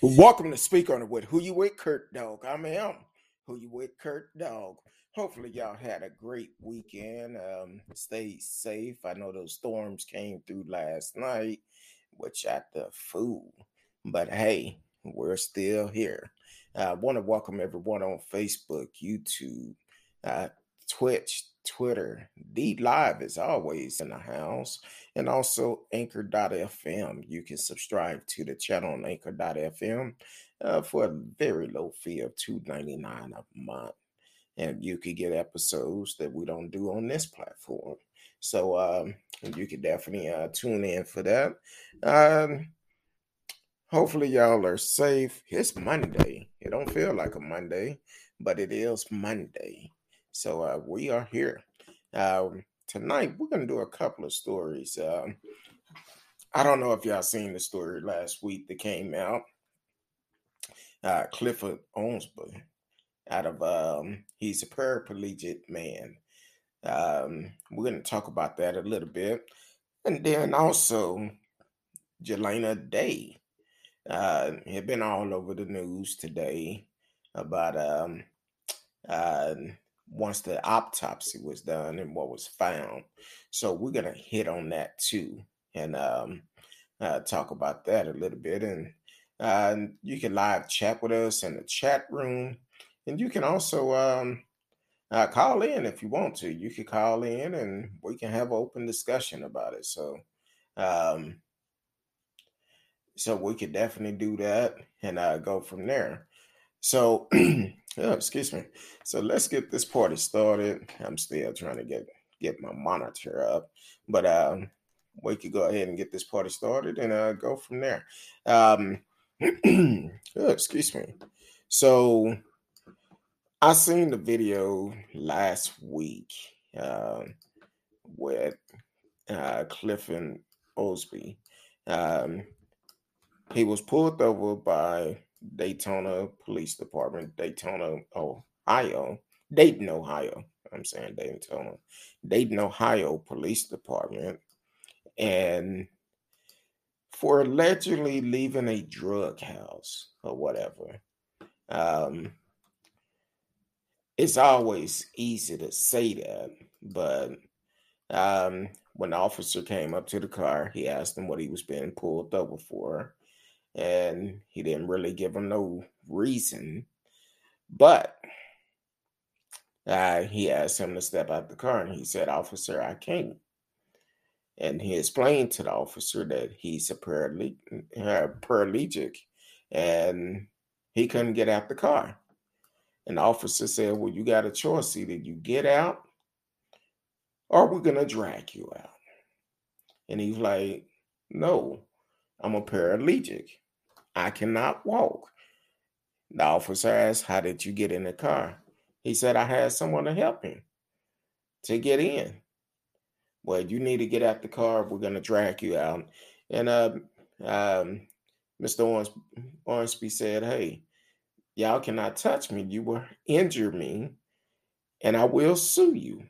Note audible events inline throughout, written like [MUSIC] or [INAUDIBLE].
Welcome to Speak On It with Who You With Kurt Dog. I'm him. Who You With Kurt Dog. Hopefully y'all had a great weekend. Um, stay safe. I know those storms came through last night, which at the fool. But hey, we're still here. I want to welcome everyone on Facebook, YouTube, uh, Twitch, Twitter. DLive is always in the house. And also Anchor.fm. You can subscribe to the channel on Anchor.fm uh, for a very low fee of $2.99 a month. And you can get episodes that we don't do on this platform. So um, you can definitely uh, tune in for that. Um, hopefully y'all are safe. It's Monday. It don't feel like a Monday, but it is Monday. So uh, we are here. Um, tonight we're going to do a couple of stories. Um, I don't know if y'all seen the story last week that came out. Uh, Clifford Owensby, out of um, he's a paraplegic man. Um, we're going to talk about that a little bit, and then also Jelani Day uh, had been all over the news today about um, uh, once the autopsy was done and what was found. So we're gonna hit on that too and um, uh, talk about that a little bit. And uh, you can live chat with us in the chat room, and you can also um, uh, call in if you want to. You can call in, and we can have open discussion about it. So. Um, so we could definitely do that and uh, go from there. So, [CLEARS THROAT] oh, excuse me. So let's get this party started. I'm still trying to get get my monitor up, but um, we could go ahead and get this party started and uh, go from there. Um, [CLEARS THROAT] oh, excuse me. So I seen the video last week uh, with uh, Clifford Osby. Um, he was pulled over by Daytona Police Department, Daytona, Ohio, Dayton, Ohio. I'm saying Daytona, Dayton, Ohio Police Department, and for allegedly leaving a drug house or whatever. Um, it's always easy to say that, but um, when the officer came up to the car, he asked him what he was being pulled over for and he didn't really give him no reason. But uh, he asked him to step out the car, and he said, "Officer, I can't." And he explained to the officer that he's a paraleg- uh, paraplegic, and he couldn't get out the car. And the officer said, "Well, you got a choice: either you get out, or we're gonna drag you out." And he's like, "No, I'm a paraplegic." I cannot walk. The officer asked, How did you get in the car? He said, I had someone to help him to get in. Well, you need to get out the car. We're going to drag you out. And uh, um, Mr. Owens, Ormsby said, Hey, y'all cannot touch me. You will injure me, and I will sue you.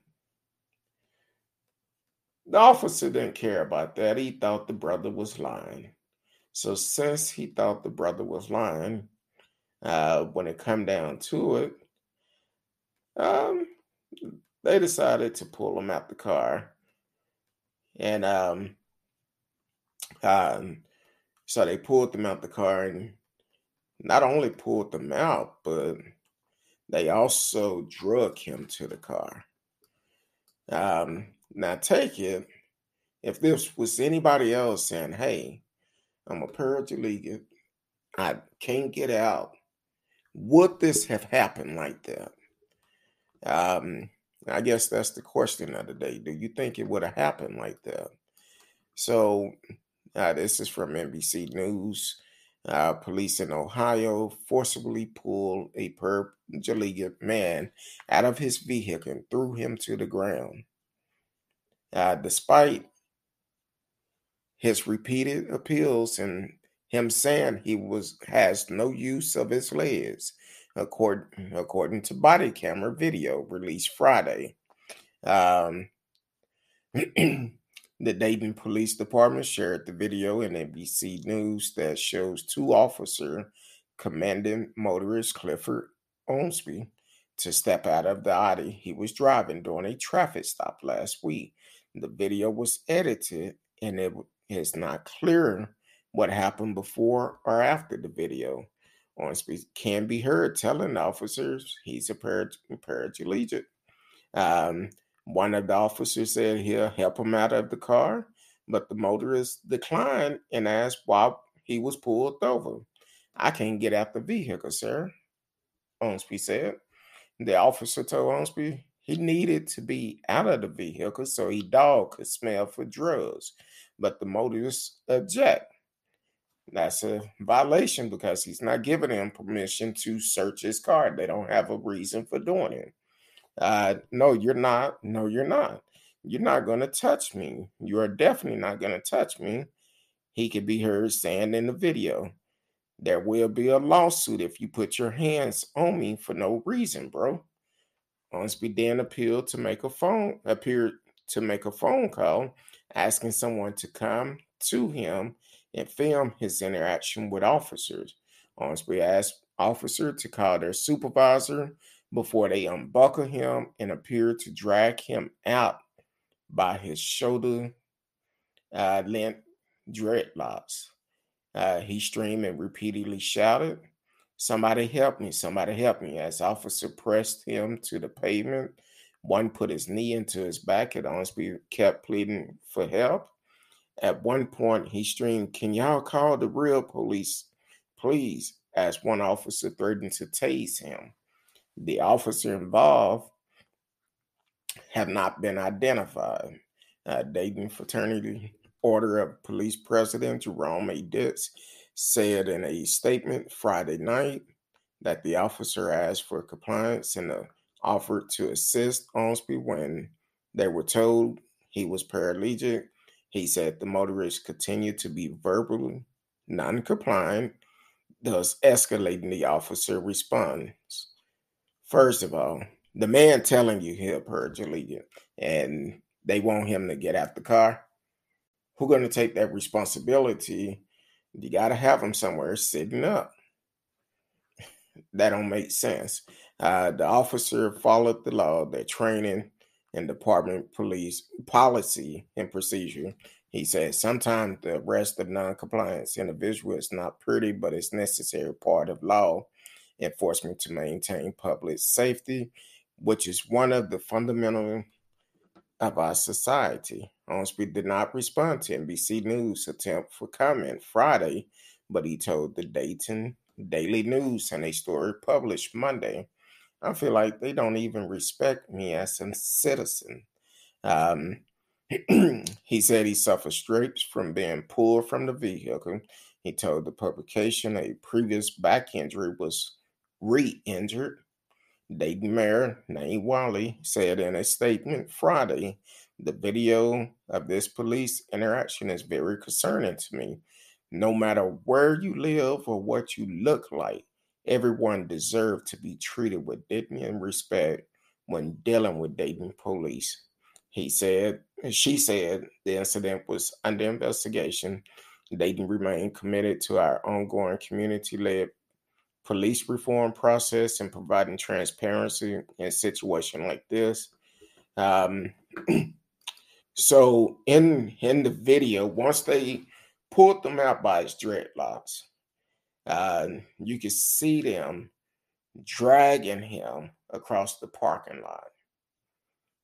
The officer didn't care about that. He thought the brother was lying. So since he thought the brother was lying, uh, when it come down to it, um, they decided to pull him out the car, and um, um, so they pulled them out the car, and not only pulled them out, but they also drug him to the car. Um, now, take it if this was anybody else saying, "Hey, I'm a paraplegic. I can't get out. Would this have happened like that? Um, I guess that's the question of the day. Do you think it would have happened like that? So, uh, this is from NBC News. Uh, police in Ohio forcibly pulled a paraplegic man out of his vehicle and threw him to the ground. Uh, despite his repeated appeals and him saying he was has no use of his legs. according, according to body camera video released Friday. Um, [CLEARS THROAT] the Dayton Police Department shared the video in NBC News that shows two officer commanding motorist Clifford Onsby to step out of the Audi he was driving during a traffic stop last week. The video was edited and it is not clear what happened before or after the video. Onsby can be heard telling officers he's a paraplegic. Um, one of the officers said he'll help him out of the car, but the motorist declined and asked why he was pulled over. I can't get out the vehicle, sir, Onsby said. The officer told Onsby he needed to be out of the vehicle so he dog could smell for drugs, but the motorist object. That's a violation because he's not giving them permission to search his car. They don't have a reason for doing it. Uh, no, you're not. No, you're not. You're not going to touch me. You are definitely not going to touch me. He could be heard saying in the video, There will be a lawsuit if you put your hands on me for no reason, bro. Onsby then appealed to make a phone appeared to make a phone call asking someone to come to him and film his interaction with officers. Onsby asked officer to call their supervisor before they unbuckle him and appear to drag him out by his shoulder uh, length dreadlocks. Uh, he screamed and repeatedly shouted, Somebody help me, somebody help me. As officer pressed him to the pavement, one put his knee into his back and Onsby kept pleading for help. At one point, he screamed, Can y'all call the real police, please? As one officer threatened to tase him. The officer involved have not been identified. Uh, Dayton Fraternity Order of Police President Jerome A. Dix said in a statement Friday night that the officer asked for compliance and uh, offered to assist Onsby when they were told he was paraplegic. He said the motorist continued to be verbally non-compliant, thus escalating the officer response. First of all, the man telling you he'll paraplegic and they want him to get out the car. Who's going to take that responsibility? You got to have him somewhere sitting up. [LAUGHS] That don't make sense. Uh, the officer followed the law, the training and department police policy and procedure. He said sometimes the arrest of non-compliance individual is not pretty, but it's necessary part of law enforcement to maintain public safety, which is one of the fundamental of our society. Onsby did not respond to NBC News' attempt for comment Friday, but he told the Dayton Daily News in a story published Monday, I feel like they don't even respect me as a citizen. Um, [CLEARS THROAT] he said he suffered stripes from being pulled from the vehicle. He told the publication a previous back injury was re injured. Dayton Mayor Nan Whaley said in a statement Friday the video of this police interaction is very concerning to me. No matter where you live or what you look like, everyone deserves to be treated with dignity and respect when dealing with Dayton police. He said, she said the incident was under investigation. Dayton remained committed to our ongoing community led police reform process and providing transparency in a situation like this. Um, [CLEARS THROAT] so in in the video, once they pulled them out by his dreadlocks, uh, you could see them dragging him across the parking lot.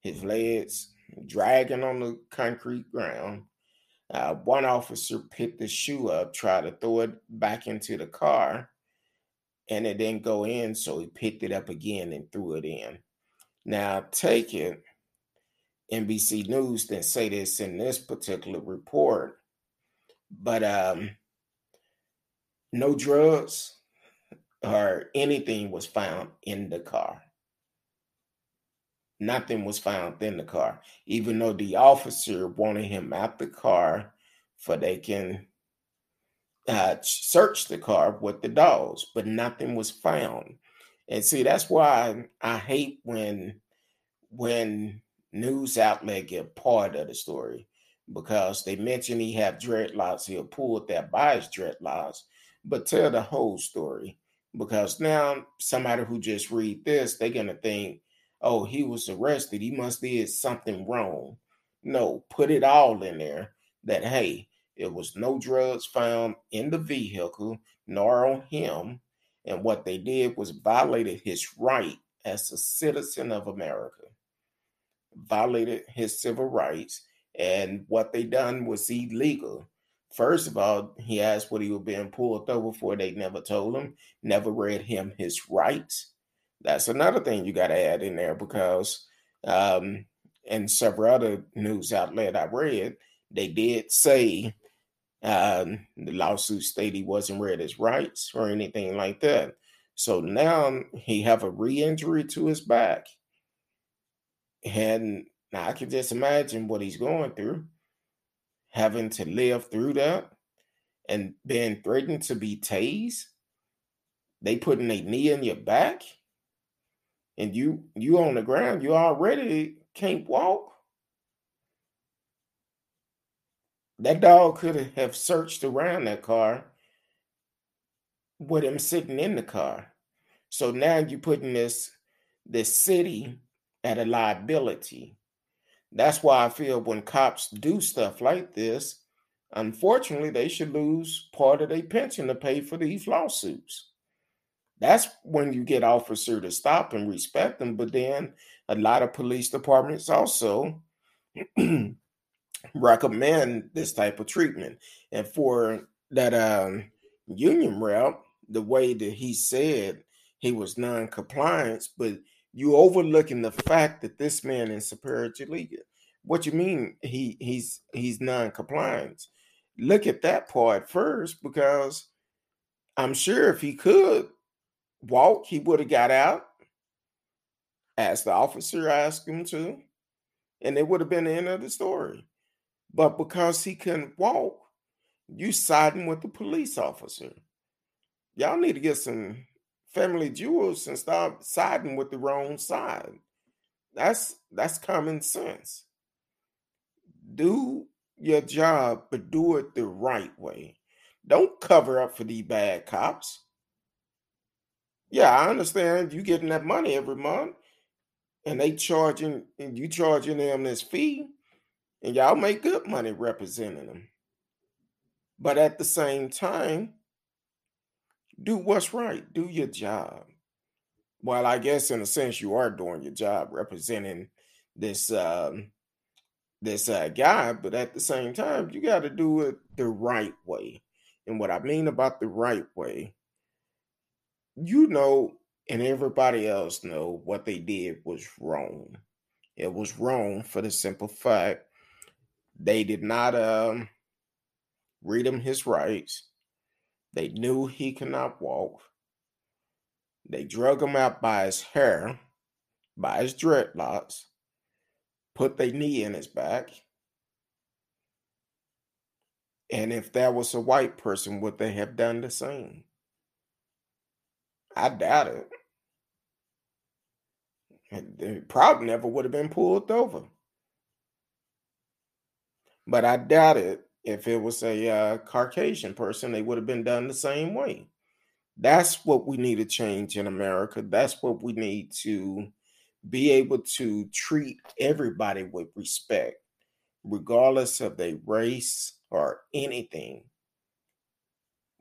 His legs dragging on the concrete ground. Uh, one officer picked the shoe up, tried to throw it back into the car and it didn't go in, so he picked it up again and threw it in. Now, take it. NBC News didn't say this in this particular report, but um, no drugs or anything was found in the car. Nothing was found in the car, even though the officer wanted him out the car for they can uh, searched the car with the dogs, but nothing was found. And see, that's why I hate when when news outlet get part of the story because they mention he have dreadlocks, he'll pull that by his dreadlocks, but tell the whole story. Because now somebody who just read this, they're gonna think, oh, he was arrested, he must did something wrong. No, put it all in there that hey, it was no drugs found in the vehicle nor on him. And what they did was violated his right as a citizen of America, violated his civil rights. And what they done was illegal. First of all, he asked what he was being pulled over for. They never told him, never read him his rights. That's another thing you got to add in there because, um, and several other news outlet I read, they did say um, the lawsuit stated he wasn't read his rights or anything like that. So now he have a re-injury to his back. And I can just imagine what he's going through, having to live through that and being threatened to be tased. They putting a knee in your back, and you you on the ground, you already can't walk. That dog could have searched around that car with him sitting in the car. So now you're putting this this city at a liability. That's why I feel when cops do stuff like this, unfortunately, they should lose part of their pension to pay for these lawsuits. That's when you get officer to stop and respect them. But then a lot of police departments also [CLEARS THROAT] recommend this type of treatment. And for that um, union rep, the way that he said he was non-compliance, but you overlooking the fact that this man is superior to legal. What you mean he he's he's non-compliance? Look at that part first, because I'm sure if he could walk, he would have got out as the officer asked him to, and it would have been the end of the story. But because he couldn't walk, you siding with the police officer. Y'all need to get some family jewels and stop siding with the wrong side. That's that's common sense. Do your job, but do it the right way. Don't cover up for these bad cops. Yeah, I understand you getting that money every month, and they charging and you charging them this fee. And y'all make good money representing them. But at the same time, do what's right. Do your job. Well, I guess in a sense you are doing your job representing this um, this uh, guy, but at the same time, you got to do it the right way. And what I mean about the right way, you know, and everybody else know what they did was wrong. It was wrong for the simple fact they did not um, read him his rights. They knew he could not walk. They drug him out by his hair, by his dreadlocks, put their knee in his back. And if that was a white person, would they have done the same? I doubt it. They probably never would have been pulled over. But I doubt it if it was a uh, Caucasian person, they would have been done the same way. That's what we need to change in America. That's what we need to be able to treat everybody with respect, regardless of their race or anything.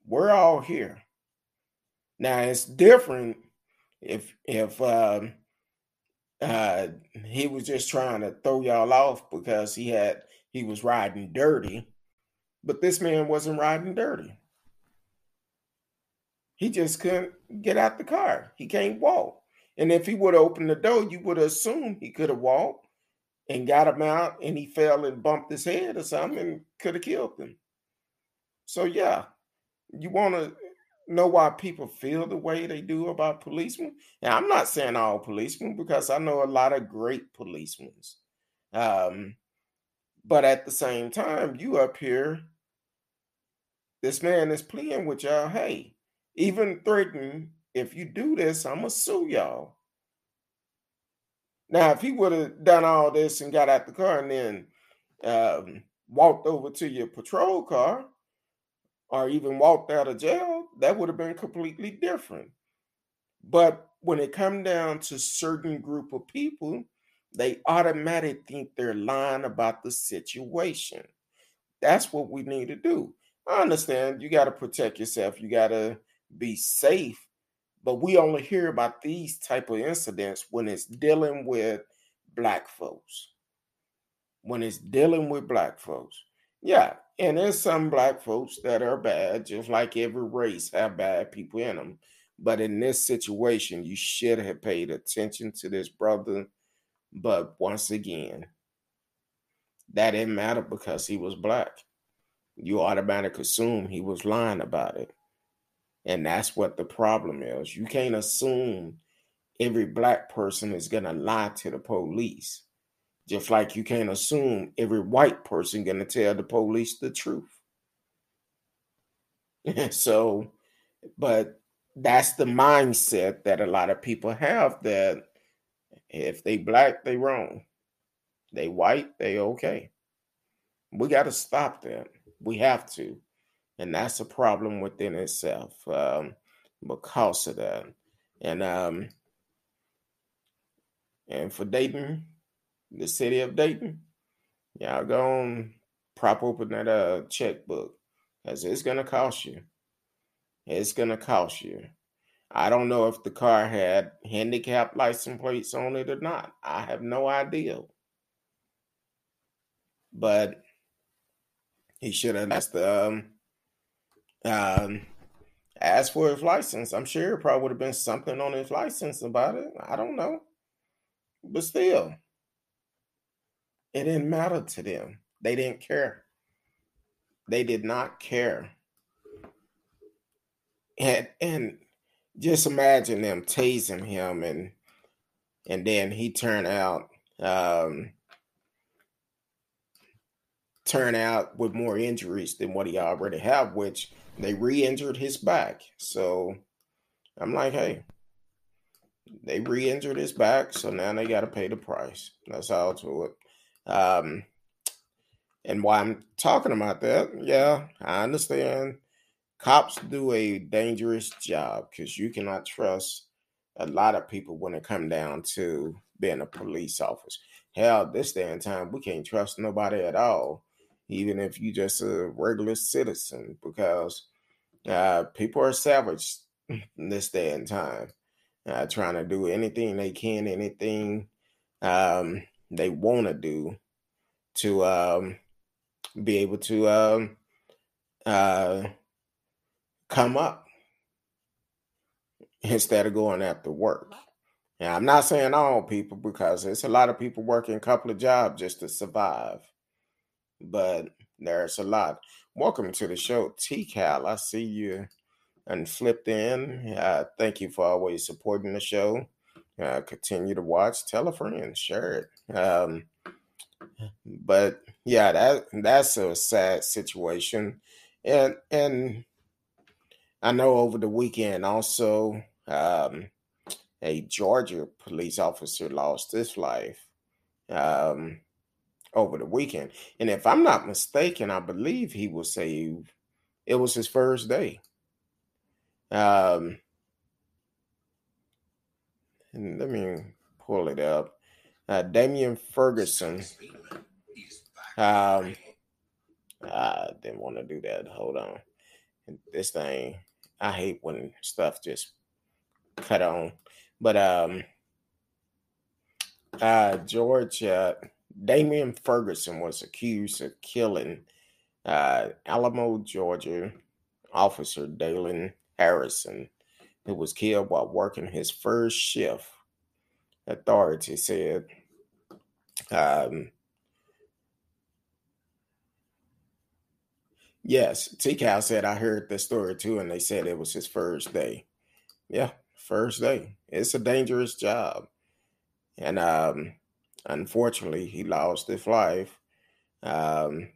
We're all here. Now it's different if if um, uh, he was just trying to throw y'all off because he had he was riding dirty, but this man wasn't riding dirty. He just couldn't get out the car. He can't walk. And if he would have opened the door, you would have assumed he could have walked and got him out and he fell and bumped his head or something and could have killed him. So, yeah, you want to know why people feel the way they do about policemen. And I'm not saying all policemen because I know a lot of great policemen. Um, but at the same time, you up here, this man is playing with y'all. Hey, even threatening if you do this, I'm gonna sue y'all. Now, if he would have done all this and got out the car and then um, walked over to your patrol car or even walked out of jail, that would have been completely different. But when it come down to certain group of people, they automatically think they're lying about the situation. That's what we need to do. I understand you got to protect yourself. You got to be safe. But we only hear about these type of incidents when it's dealing with black folks. When it's dealing with black folks. Yeah, and there's some black folks that are bad, just like every race have bad people in them. But in this situation, you should have paid attention to this brother. But once again, that didn't matter because he was black. You automatically assume he was lying about it. And that's what the problem is. You can't assume every black person is going to lie to the police. Just like you can't assume every white person going to tell the police the truth. [LAUGHS] so, but that's the mindset that a lot of people have that if they black, they wrong. They white, they okay. We got to stop that. We have to. And that's a problem within itself um, because of that. And um, and for Dayton, the city of Dayton, y'all go on prop open that uh checkbook because it's gonna cost you. It's gonna cost you. I don't know if the car had handicap license plates on it or not. I have no idea. But he should have asked um um asked for his license. I'm sure it probably would have been something on his license about it. I don't know. But still, it didn't matter to them. They didn't care. They did not care. And and just imagine them tasing him and and then he turned out um turn out with more injuries than what he already have, which they re-injured his back. So I'm like, hey, they re-injured his back, so now they got to pay the price. That's all to it. Um, and why I'm talking about that, yeah, I understand. Cops do a dangerous job because you cannot trust a lot of people when it come down to being a police officer. Hell, this day and time, we can't trust nobody at all, even if you're just a regular citizen, because uh, people are savage this day and time uh, trying to do anything they can, anything um, they want to do to um, be able to um, uh, come up instead of going after work. And I'm not saying all people because there's a lot of people working a couple of jobs just to survive, but there's a lot. Welcome to the show, T Cal. I see you and flipped in. Uh, thank you for always supporting the show. Uh, continue to watch. Tell a friend. Share it. Um, but yeah, that that's a sad situation, and and I know over the weekend also um, a Georgia police officer lost his life um, over the weekend, and if I'm not mistaken, I believe he was saved. It was his first day. Um, and let me pull it up. Uh, Damian Ferguson. Um, I didn't want to do that. Hold on. This thing, I hate when stuff just cut on. But um, uh, George uh, Damian Ferguson was accused of killing uh, Alamo, Georgia officer Dalen Harrison, who was killed while working his first shift. Authorities said. Um, yes, T Cal said I heard the story too, and they said it was his first day. Yeah, first day. It's a dangerous job. And um, unfortunately, he lost his life. Um,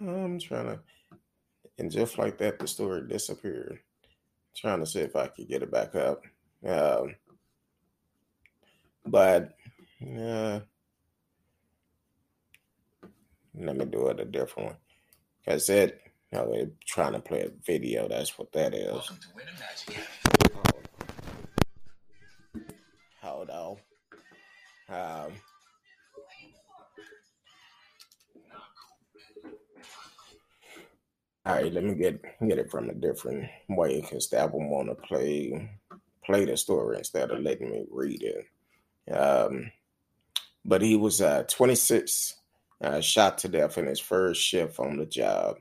I'm trying to and just like that, the story disappeared. trying to see if I could get it back up. Um, but uh, let me do it a different one. Cause it, you know, they're trying to play a video. That's what that is. Hold on. Um, all right, let me get get it from a different way because one want to play play the story instead of letting me read it. Um, but he was uh, 26, uh, shot to death in his first shift on the job.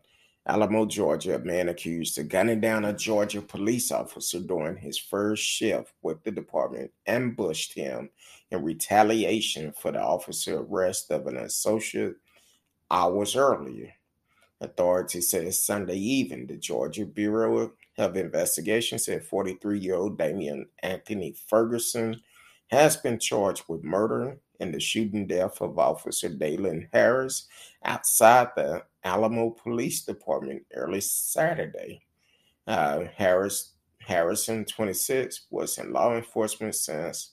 Alamo, Georgia, a man accused of gunning down a Georgia police officer during his first shift with the department ambushed him in retaliation for the officer arrest of an associate hours earlier. Authorities said Sunday evening the Georgia Bureau of Investigation said 43 year old Damian Anthony Ferguson has been charged with murder in the shooting death of Officer Dalen Harris outside the Alamo Police Department early Saturday. Uh, Harris Harrison, 26, was in law enforcement since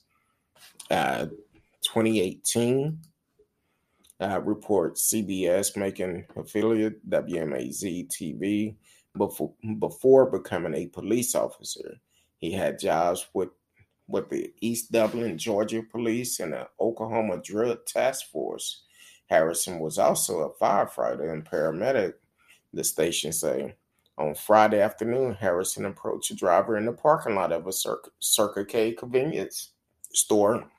uh, 2018. Uh, report CBS Macon affiliate WMAZ TV before before becoming a police officer. He had jobs with with the East Dublin, Georgia Police and the Oklahoma Drug Task Force. Harrison was also a firefighter and paramedic, the station say. On Friday afternoon, Harrison approached a driver in the parking lot of a Circle K convenience store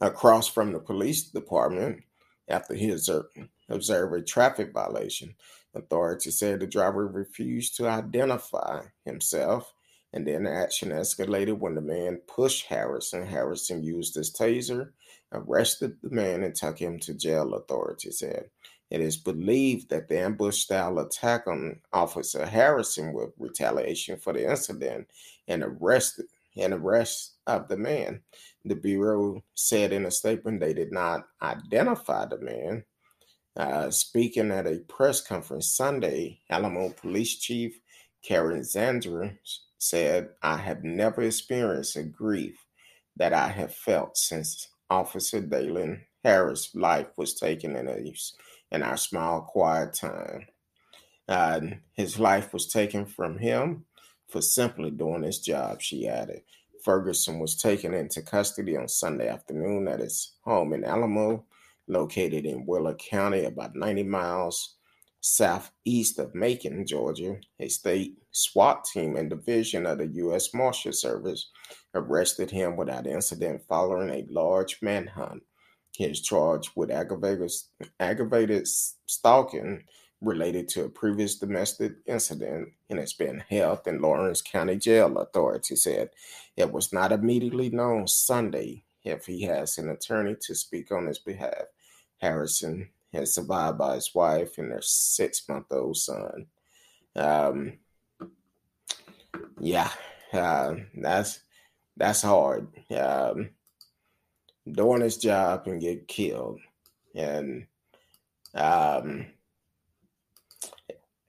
across from the police department after he observed a traffic violation. Authorities said the driver refused to identify himself and then the action escalated when the man pushed Harrison. Harrison used his taser, arrested the man, and took him to jail, authorities said. It is believed that the ambush style attack on Officer Harrison was retaliation for the incident and arrested and arrest of the man. The Bureau said in a statement they did not identify the man. Uh, speaking at a press conference Sunday, Alamo Police Chief Karen Zander said, I have never experienced a grief that I have felt since Officer Dalen Harris' life was taken in, a, in our small, quiet time. Uh, his life was taken from him for simply doing his job, she added. Ferguson was taken into custody on Sunday afternoon at his home in Alamo, located in Wheeler County, about 90 miles southeast of Macon, Georgia, a state SWAT team and division of the U.S. Marshal Service arrested him without incident following a large manhunt. He is charged with aggravated, aggravated stalking related to a previous domestic incident and has been held in Laurens County Jail, authorities said. It was not immediately known Sunday if he has an attorney to speak on his behalf. Harrison is survived by his wife and their six month old son. Um, yeah, uh, that's that's hard. Um, doing his job and get killed, and um,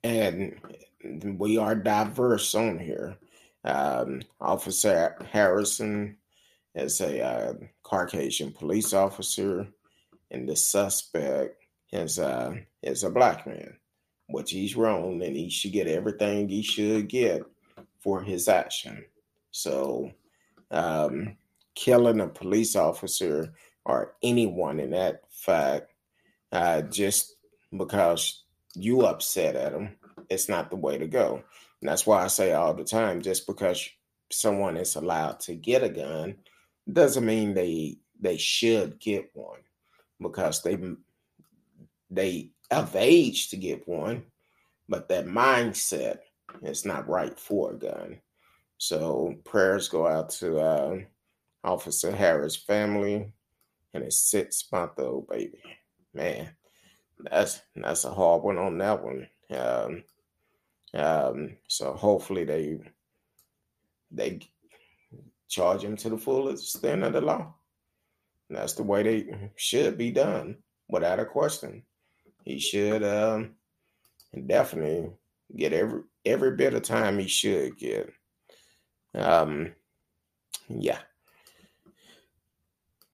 and we are diverse on here. Um, Officer Harrison is a uh, Caucasian police officer, and the suspect is uh is a black man, which he's wrong, and he should get everything he should get for his action. So, um, killing a police officer or anyone in that fact, uh, just because you upset at them, it's not the way to go. And that's why I say all the time, just because someone is allowed to get a gun doesn't mean they they should get one because they they of age to get one, but that mindset is not right for a gun. So prayers go out to uh, Officer Harris' family and his six month old baby. Man, that's that's a hard one on that one. Um, um, so hopefully they they charge him to the fullest extent of the law. And that's the way they should be done, without a question he should um, definitely get every every bit of time he should get. Um, yeah.